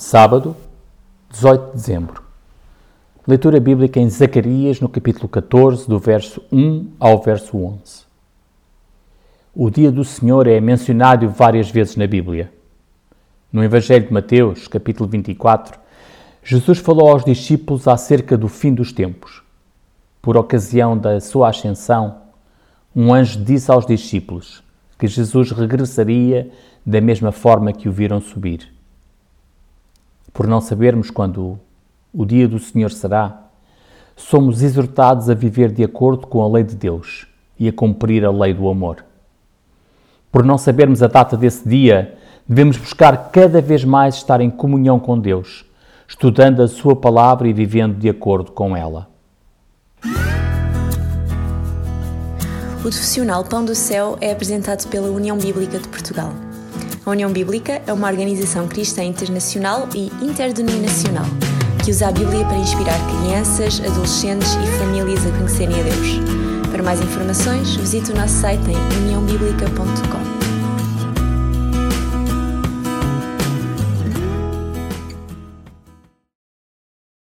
Sábado, 18 de dezembro. Leitura bíblica em Zacarias, no capítulo 14, do verso 1 ao verso 11. O dia do Senhor é mencionado várias vezes na Bíblia. No Evangelho de Mateus, capítulo 24, Jesus falou aos discípulos acerca do fim dos tempos. Por ocasião da sua ascensão, um anjo disse aos discípulos que Jesus regressaria da mesma forma que o viram subir por não sabermos quando o dia do Senhor será, somos exortados a viver de acordo com a lei de Deus e a cumprir a lei do amor. Por não sabermos a data desse dia, devemos buscar cada vez mais estar em comunhão com Deus, estudando a Sua palavra e vivendo de acordo com ela. O profissional Pão do Céu é apresentado pela União Bíblica de Portugal. A União Bíblica é uma organização cristã internacional e interdenominacional que usa a Bíblia para inspirar crianças, adolescentes e famílias a conhecerem a Deus. Para mais informações, visite o nosso site em uniãobíblica.com.